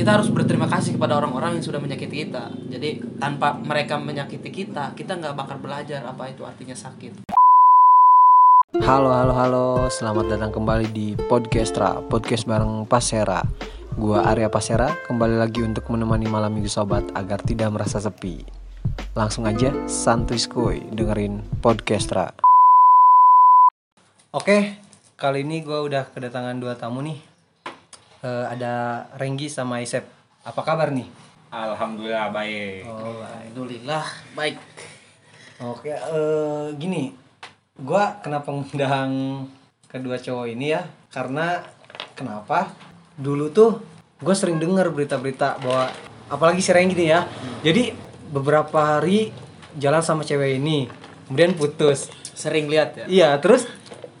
kita harus berterima kasih kepada orang-orang yang sudah menyakiti kita jadi tanpa mereka menyakiti kita kita nggak bakal belajar apa itu artinya sakit Halo halo halo, selamat datang kembali di Podcastra, podcast bareng Pasera. Gua Arya Pasera, kembali lagi untuk menemani malam minggu sobat agar tidak merasa sepi. Langsung aja, santuy skuy, dengerin Podcastra. Oke, kali ini gua udah kedatangan dua tamu nih. Eh, ada Renggi sama Isep. Apa kabar nih? Alhamdulillah baik. Oh, alhamdulillah baik Oke, eh, gini, gua kenapa ngundang kedua cowok ini ya? Karena kenapa? Dulu tuh gue sering denger berita-berita bahwa apalagi si Renggi nih ya. Jadi beberapa hari jalan sama cewek ini, kemudian putus. sering lihat ya Iya, terus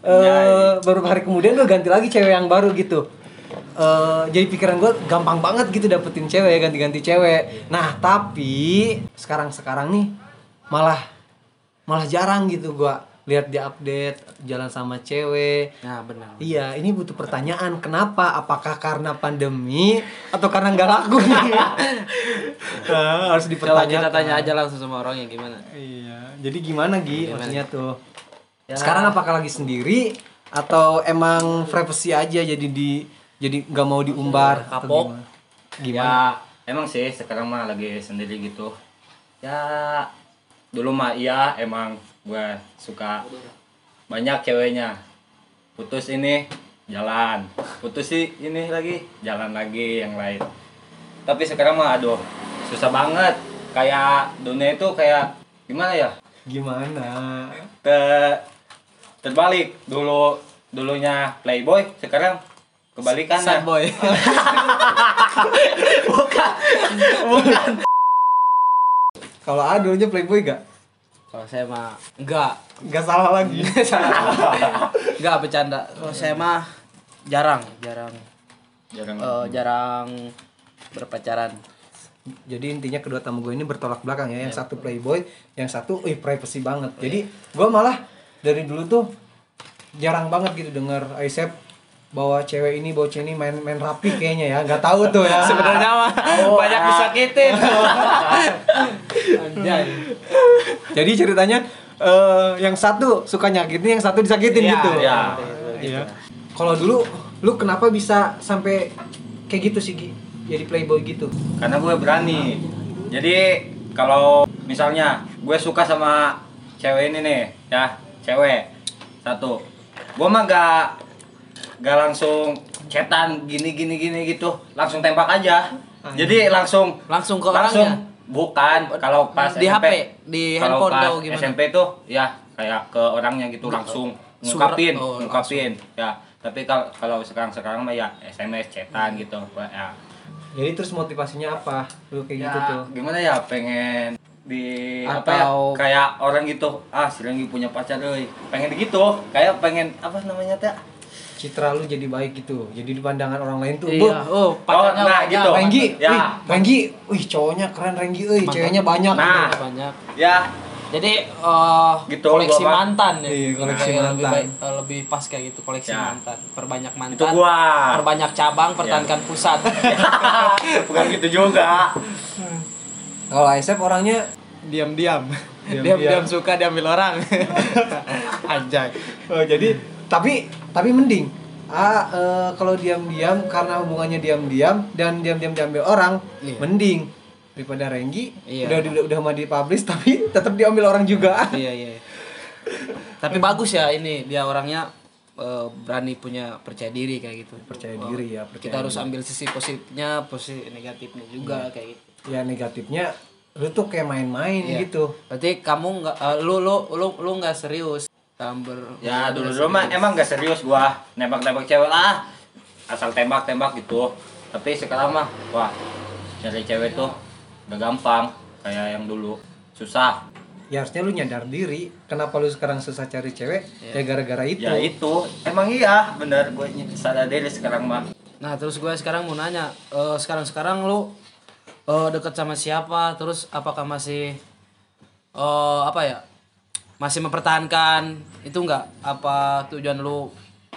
eh beberapa hari kemudian gue ganti lagi cewek yang baru gitu. Eh jadi pikiran gue gampang banget gitu dapetin cewek, ganti-ganti cewek. Nah, tapi sekarang-sekarang nih malah malah jarang gitu gua lihat di update jalan sama cewek. nah benar Iya, ini butuh pertanyaan. Kenapa? Apakah karena pandemi atau karena nggak laku? Nah, harus coba dipertanyakan. kita tanya aja langsung sama orangnya gimana Iya. Jadi gimana Gi Gimana? maksudnya tuh? Ya. Sekarang apakah lagi sendiri atau emang privacy aja jadi di jadi nggak mau diumbar atau Kapok. gimana? Gimana? Ya emang sih sekarang mah lagi sendiri gitu. Ya dulu mah iya emang gue suka banyak ceweknya. Putus ini jalan, putus sih ini lagi jalan lagi yang lain. Tapi sekarang mah aduh susah banget. Kayak dunia itu kayak gimana ya? Gimana? Te- terbalik dulu dulunya playboy sekarang kebalikan sad boy. Kalau A dulunya playboy gak? kalau saya mah enggak Gak salah lagi. enggak bercanda. Kalau saya mah jarang. Jarang. Jarang. Eh, jarang berpacaran. Jadi intinya kedua tamu gue ini bertolak belakang ya. Yang satu playboy, yang satu ih privacy banget. Jadi gue malah dari dulu tuh jarang banget gitu denger Aisep bawa cewek ini bawa cewek ini main main rapi kayaknya ya. Nggak tahu tuh ya. Sebenarnya mah banyak disakitin. Anjay. Jadi ceritanya eh yang satu suka nyakitin yang satu disakitin Iya, gitu. iya. Iya. kalau dulu lu kenapa bisa sampai kayak gitu sih Gi? jadi playboy gitu? Karena gue berani. Jadi kalau misalnya gue suka sama cewek ini nih ya cewek satu. Gue mah gak gak langsung cetan gini gini gini gitu. Langsung tembak aja. Jadi langsung langsung ke langsung orangnya? bukan. Kalau pas Di SMP, HP, di kalau handphone pas gimana? SMP tuh ya kayak ke orangnya gitu langsung Surat- ngungkapin oh, ngungkapin ya. Tapi kalau kalau sekarang sekarang mah ya SMS cetan gitu ya. Jadi terus motivasinya apa? Lu kayak ya, gitu tuh? gimana ya pengen di apa Atau- ya kayak orang gitu ah si punya pacar euy. Pengen gitu kayak pengen apa namanya teh citra lu jadi baik gitu. Jadi di pandangan orang lain tuh iya. "Bu, oh pacarnya nah, banyak, gitu. Renggi, Ya. wih, Renggi, wih cowoknya keren Renggi, wih ceweknya banyak. Nah. banyak. Ya. Jadi eh Gitu, koleksi gua mantan ya. Iya, koleksi Kayak lebih mantan. baik- eh, lebih pas kayak gitu koleksi Ya. mantan. Perbanyak mantan. Itu gua. Perbanyak cabang pertahankan pusat. Bukan gitu juga. Kalau Aisep orangnya? Diam-diam. Diam-diam. diam-diam suka diambil orang. Anjay. Oh, jadi tapi tapi mending. Ah, eh, kalau diam-diam karena hubungannya diam-diam dan diam-diam diambil orang, Iya. mending daripada Renggi Iya. udah udah udah mau dipublish tapi tetap diambil orang juga. iya iya tapi bagus ya ini dia orangnya eh, berani punya percaya diri kayak gitu Percaya Oh, diri ya, percaya kita harus ambil sisi positifnya posisi negatifnya juga kayak gitu Ya negatifnya lu tuh kayak main-main Iya. gitu. berarti kamu nggak eh, lu lu lu lu nggak serius ber ya dulu dulu mah emang gak serius gua. Nembak nembak cewek lah. Asal tembak tembak gitu. Tapi sekarang mah wah cari cewek tuh udah gampang. Kayak yang dulu. Susah. Ya harusnya lu nyadar diri. Kenapa lu sekarang susah cari cewek? Ya. Gara-gara itu. ya itu. Emang iya bener. Gue sadar diri sekarang mah. Nah terus gue sekarang mau nanya, eh, sekarang sekarang lu eh, deket sama siapa? Terus apakah masih eh apa ya? Masih mempertahankan itu enggak? Apa tujuan lu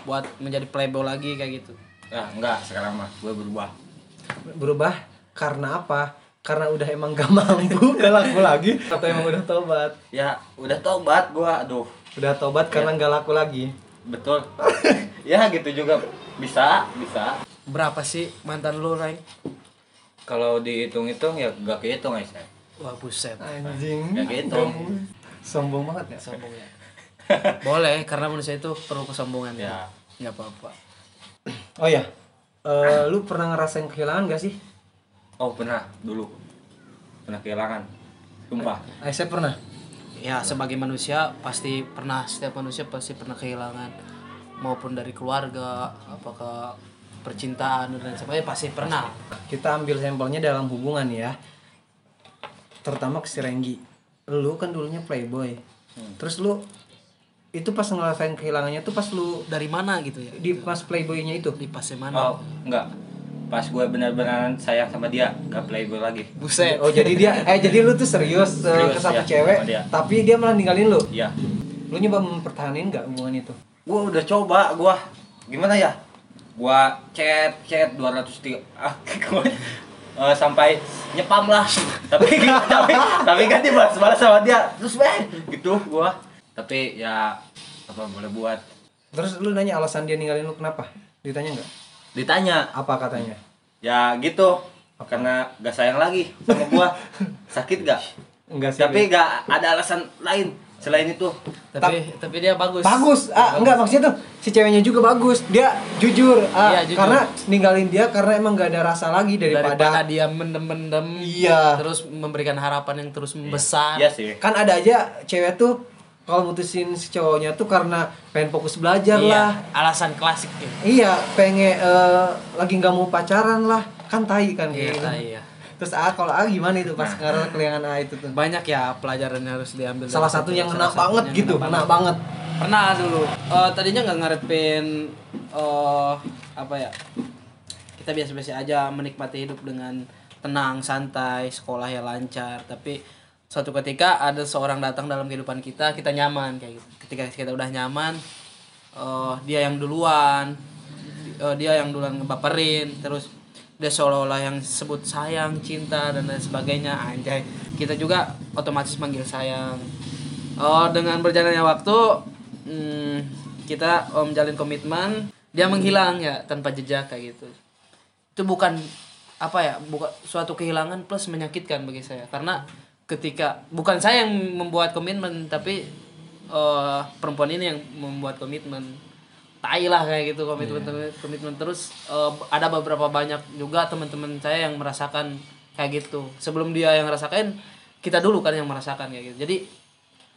buat menjadi playboy lagi kayak gitu? ya enggak sekarang mah gue berubah. Berubah karena apa? Karena udah emang gak mampu gak laku lagi atau emang udah tobat ya udah tobat gua aduh. Udah tobat karena gak laku lagi? Betul. Ya gitu juga. Bisa bisa. Berapa sih mantan lu, Rai? kalau dihitung-hitung ya gak kehitung guys Wah, buset. anjing. Ya gitu. Sombong banget ya? Sombong ya. Boleh, karena manusia itu perlu kesombongan. Ya. ya. Nggak apa-apa. oh ya Eh, lu pernah ngerasain kehilangan gak sih? Oh pernah. Dulu. Pernah kehilangan. Sumpah. Eh, saya pernah. Ya, sebagai manusia pasti pernah. Setiap manusia pasti pernah kehilangan. Maupun dari keluarga, apakah percintaan dan lain sebagainya pasti pernah. kita ambil sampelnya dalam hubungan ya. Terutama ke si Renggi lu kan dulunya playboy. Terus lu itu pas ngerasain kehilangannya tuh pas lu Dari mana gitu ya? di pas playboynya itu? Di fase mana? oh enggak. Pas gue benar-benar sayang sama dia gak playboy lagi. Buset. oh jadi dia eh jadi lu tuh serius, eh, Serius, ke satu ya, cewek dia. tapi dia malah ninggalin lu? Iya. Lu nyoba mempertahankan nggak hubungan itu? Gue udah coba gue gimana ya? Gue chat chat 200 tiga ah gua, eh, sampai nyepam lah. Tapi tapi tapi kan dibalas balas sama dia. Terus bang gitu gue tapi ya apa boleh buat. Terus lu nanya alasan dia ninggalin lu kenapa? Ditanya nggak? Ditanya. Apa katanya? Ya gitu. Karena gak sayang lagi sama gua. Sakit gak enggak sih tapi gak ada alasan lain selain itu tapi tapi dia bagus. bagus ah enggak maksudnya tuh si ceweknya juga bagus dia jujur ah Iya, jujur. karena ninggalin dia karena emang gak ada rasa lagi Daripada daripada, dia mendem-mendem Iya. terus memberikan harapan yang terus membesar. iya sih kan ada aja cewek tuh kalau mutusin si cowoknya tuh karena pengen fokus belajar Iya, lah alasan klasik ya. iya pengen eh, lagi nggak mau pacaran lah kan tai kan Iya, gitu. tai, iya. Terus ah kalau ah gimana itu pas sekarang kehilangan ah itu tuh Banyak ya pelajaran yang harus diambil. dari salah satu yang satu banget yang gitu ngena banget Pernah dulu. Eh, tadinya nggak ngarepin eh apa ya? Kita biasa-biasa aja menikmati hidup dengan tenang, santai, sekolah ya lancar, tapi suatu ketika ada seorang datang dalam kehidupan kita, kita nyaman kayak gitu. Ketika kita udah nyaman, eh dia yang duluan, eh, dia yang duluan ngebaperin, terus dia seolah-olah yang sebut sayang, cinta dan lain sebagainya, anjay. Kita juga otomatis manggil sayang. Oh, dengan berjalannya waktu, hmm, kita oh, menjalin komitmen, dia menghilang ya tanpa jejak kayak gitu. Itu bukan apa ya, bukan suatu kehilangan plus menyakitkan bagi saya karena ketika bukan saya yang membuat komitmen tapi eh, perempuan ini yang membuat komitmen tai lah kayak gitu komitmen komitmen terus eh, ada beberapa banyak juga teman-teman saya yang merasakan kayak gitu. Sebelum dia yang merasakan kita dulu kan yang merasakan kayak gitu. Jadi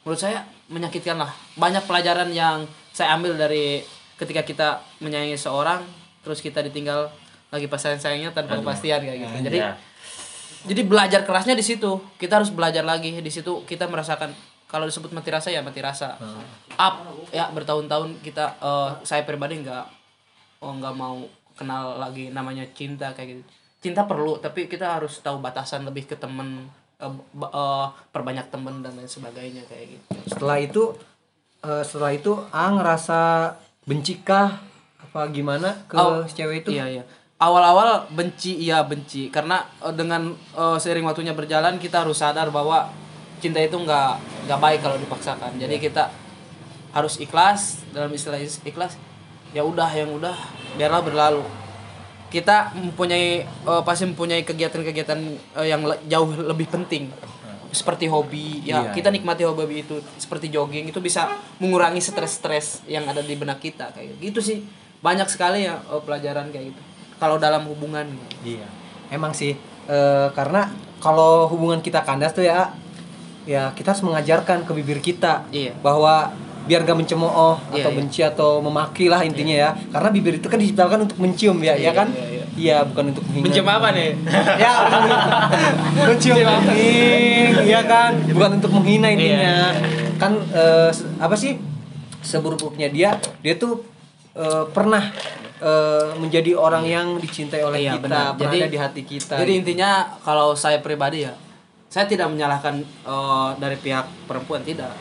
menurut saya menyakitkan lah. Banyak pelajaran yang saya ambil dari ketika kita menyayangi seorang terus kita ditinggal lagi pas sayang sayangnya tanpa kepastian kayak gitu. Jadi ya jadi belajar kerasnya di situ. Kita harus belajar lagi. Di situ kita merasakan kalau disebut mati rasa ya mati rasa. Up. Ya bertahun-tahun kita eh, saya pribadi nggak oh nggak mau kenal lagi namanya cinta kayak gitu. Cinta perlu tapi kita harus tahu batasan lebih ke temen ba- eh, perbanyak temen dan lain sebagainya kayak gitu. Setelah itu eh, setelah itu ah ngerasa benci kah? Apa gimana ke Oh, cewek itu? Iya iya. Awal-awal benci iya benci. Karena eh, dengan eh, seiring waktunya berjalan kita harus sadar bahwa cinta itu nggak nggak baik kalau dipaksakan. Jadi kita harus ikhlas dalam istilah is- ikhlas. Ya udah yang udah biarlah berlalu. Kita mempunyai eh, pasti mempunyai kegiatan-kegiatan eh, yang le- jauh lebih penting. Seperti hobi, ya Iya, kita nikmati hobi itu seperti jogging itu bisa mengurangi stres-stres yang ada di benak kita kayak gitu sih. Banyak sekali ya eh, pelajaran kayak gitu. Kalau dalam hubungan Iya. Emang sih eh, karena kalau hubungan kita kandas tuh ya ya kita harus mengajarkan ke bibir kita Iya. bahwa biar gak mencemooh Iya, atau iya. benci atau memaki lah intinya ya. Karena bibir itu kan diciptakan untuk mencium ya, ya kan? iya, iya. Iya, bukan untuk menghina. Mencium apa nih? ya, mencium daging, ya kan? Bukan untuk menghina intinya. Iya, Kan eh, se- apa sih? Seburuk-buruknya dia, dia tuh eh, pernah eh, menjadi orang yang dicintai oleh Iya, kita, benar. pernah Jadi- ada di hati kita. Jadi intinya kalau saya pribadi ya, saya tidak menyalahkan eh, dari pihak perempuan tidak.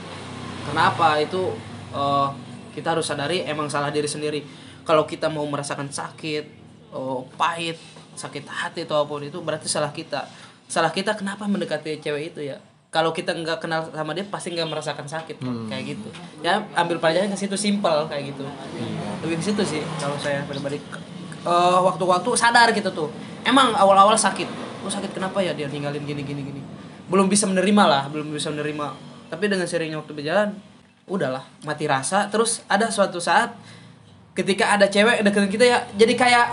Kenapa? Itu eh, kita harus sadari emang salah diri sendiri. Kalau kita mau merasakan sakit, oh, pahit, sakit hati atau apa pun itu berarti salah kita. Salah kita kenapa mendekati cewek itu ya? Kalau kita nggak kenal sama dia pasti nggak merasakan sakit kayak gitu. Ya ambil pelajaran ke situ simpel kayak gitu. Lebih ke situ sih kalau saya pribadi. Eh, waktu-waktu sadar gitu tuh. Emang awal-awal sakit. Lu sakit kenapa ya dia ninggalin gini gini gini belum bisa menerima lah belum bisa menerima tapi dengan seringnya waktu berjalan udahlah mati rasa terus ada suatu saat ketika ada cewek deketin kita ya jadi kayak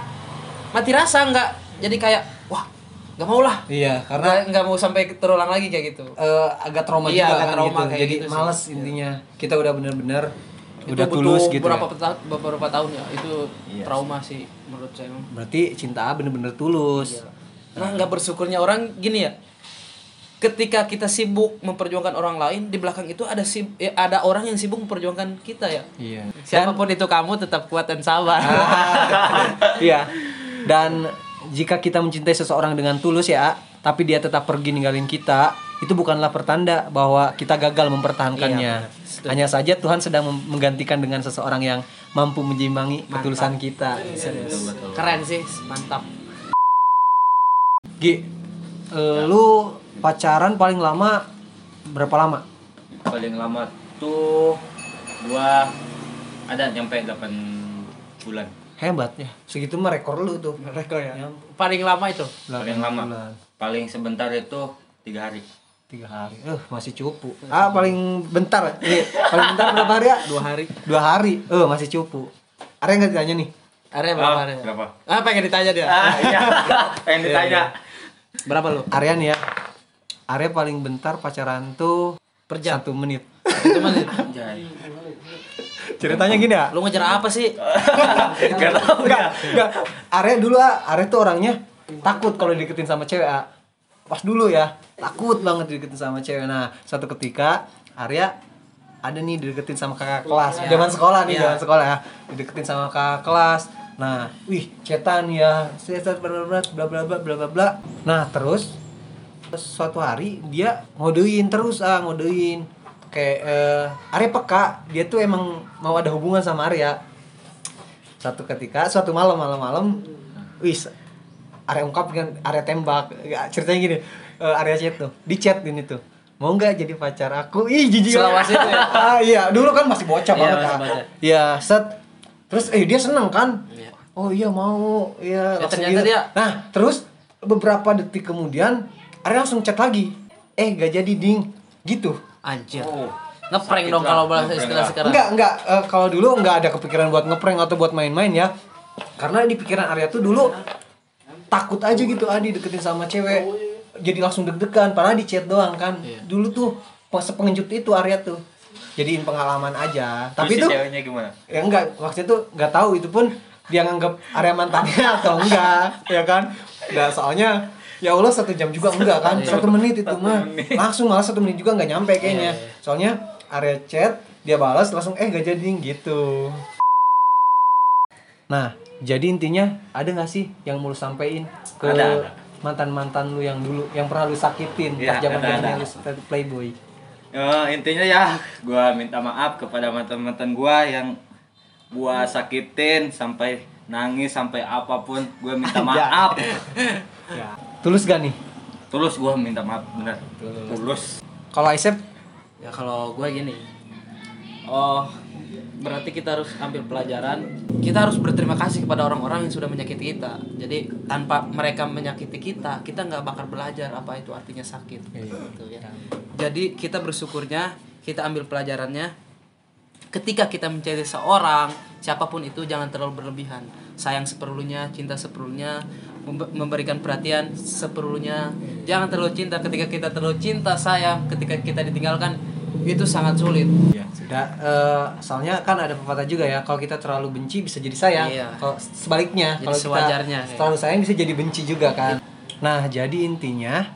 mati rasa nggak jadi kayak wah nggak mau lah Iya, karena nggak mau sampai terulang lagi kayak gitu eh, agak trauma Iya, juga agak kan trauma gitu. kayak Jadi gitu sih. males intinya. Kita udah bener-bener udah tulus gitu. beberapa, ya. peta- beberapa tahun ya itu Iya trauma sih menurut saya. Berarti cinta bener-bener tulus. Nah, nggak bersyukurnya orang gini ya. Ketika kita sibuk memperjuangkan orang lain, di belakang itu ada sib- eh, ada orang yang sibuk memperjuangkan kita ya. Iya. Siapa pun itu kamu tetap kuat dan sabar. Iya. Dan jika kita mencintai seseorang dengan tulus ya, tapi dia tetap pergi ninggalin kita, itu bukanlah pertanda bahwa kita gagal mempertahankannya. Iya, benar. Hanya saja Tuhan sedang menggantikan dengan seseorang yang mampu menjimbangi ketulusan kita. Keren sih, mantap. Gi, eh, lu pacaran paling lama berapa lama? paling lama tuh gua ada nyampe 8 bulan Hebat ya. Segitu mah rekor lu tuh. Rekor ya. Paling lama itu. paling lama paling sebentar itu tiga hari Tiga hari. Eh, masih cupu. Ah, paling bentar. Nih, paling bentar berapa hari ya? Dua hari. Dua hari. Eh, masih cupu. Ada nggak ditanya nih? Arya berapa? Ah, Arya? berapa? Ah, pengen ditanya dia. ah iya pengen ditanya Berapa lu? Aryan ya. Are paling bentar pacaran tuh per jam. Satu menit. Satu menit. Ceritanya gini ya. Lu ngejar apa sih? gak tau ya. Are dulu ah, Are tuh orangnya takut kalau deketin sama cewek ah. Pas dulu ya, takut banget deketin sama cewek. Nah, satu ketika Arya ada nih dideketin sama kakak kelas. Iya. Zaman sekolah nih, iya. zaman sekolah ya. Dideketin sama kakak kelas. Nah, wih, cetan ya, cetan bla bla bla bla bla bla. Nah, terus suatu hari dia ngodein terus ah, ngodein. Kayak eh, Arya peka, dia tuh emang mau ada hubungan sama Arya satu ketika suatu malam malam malam wis area ungkap dengan area tembak ya, ceritanya gini eh, area chat tuh di chat gini tuh mau nggak jadi pacar aku ih jijik Selawas itu ya? ah, iya dulu kan masih bocah Iya, banget kan bocah. iya set terus eh dia seneng kan Iya. oh iya mau iya Ya, ternyata gitu. dia- nah terus beberapa detik kemudian Arya langsung chat lagi eh gak jadi ding gitu Anjir. Oh. Ngeprank dong kalau bahasa istilah lah. sekarang. Enggak, enggak. Eh, kalau dulu enggak ada kepikiran buat ngeprank atau buat main-main ya. Karena di pikiran Arya tuh dulu takut aja gitu Adi deketin sama cewek. Jadi langsung deg-degan, padahal di chat doang kan. Iya. Dulu tuh pas pengencut itu Arya tuh. Jadiin pengalaman aja. Tapi itu ceweknya gimana ya enggak, maksudnya tuh enggak tahu itu pun dia nganggap Arya mantannya atau enggak, ya kan? Enggak, soalnya ya Allah satu jam juga enggak kan satu menit itu mah langsung malah satu menit juga nggak nyampe kayaknya Iya, iya. soalnya area chat dia balas langsung eh gak jadi gitu nah jadi intinya ada nggak sih yang mau lu sampein ke Ada, ada. mantan mantan lu yang dulu yang pernah lu sakitin pas Iya, zaman ada. lu playboy Ya, intinya ya gua minta maaf kepada mantan-mantan gua yang gua sakitin sampai nangis sampai apa pun gua minta maaf ya. Tulus gak nih tulus gua minta maaf bener tulus kalau Aisep Ya kalau gue gini. Oh, berarti kita harus ambil pelajaran. Kita harus berterima kasih kepada orang-orang yang sudah menyakiti kita. Jadi tanpa mereka menyakiti kita, kita nggak bakal belajar apa itu artinya sakit. Gitu ya. Jadi kita bersyukurnya, kita ambil pelajarannya. Ketika kita mencintai seorang, siapa pun itu jangan terlalu berlebihan. Sayang seperlunya, cinta seperlunya, membe- memberikan perhatian seperlunya. Jangan terlalu cinta. Ketika kita terlalu cinta, sayang, ketika kita ditinggalkan, itu sangat sulit. ya sudah eh, soalnya kan ada pepatah juga ya kalau kita terlalu benci bisa jadi sayang Iya. kalau sebaliknya Jadi kalau sewajarnya, kita terlalu sayang bisa jadi benci juga kan nah jadi intinya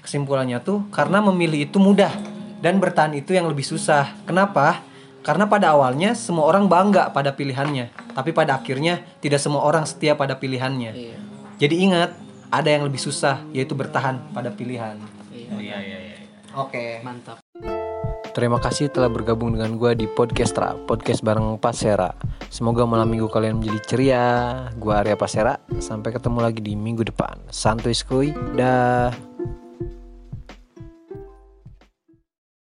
kesimpulannya tuh karena memilih itu mudah dan bertahan itu yang lebih susah kenapa karena pada awalnya semua orang bangga pada pilihannya tapi pada akhirnya tidak semua orang setia pada pilihannya Iya. jadi ingat ada yang lebih susah yaitu bertahan pada pilihan Iya. iya iya iya oke Mantap. Terima kasih telah bergabung dengan gue di podcast Ra, podcast bareng Pasera. Semoga malam minggu kalian menjadi ceria. Gue Arya Pasera. Sampai ketemu lagi di minggu depan. Santuy skuy. Dah.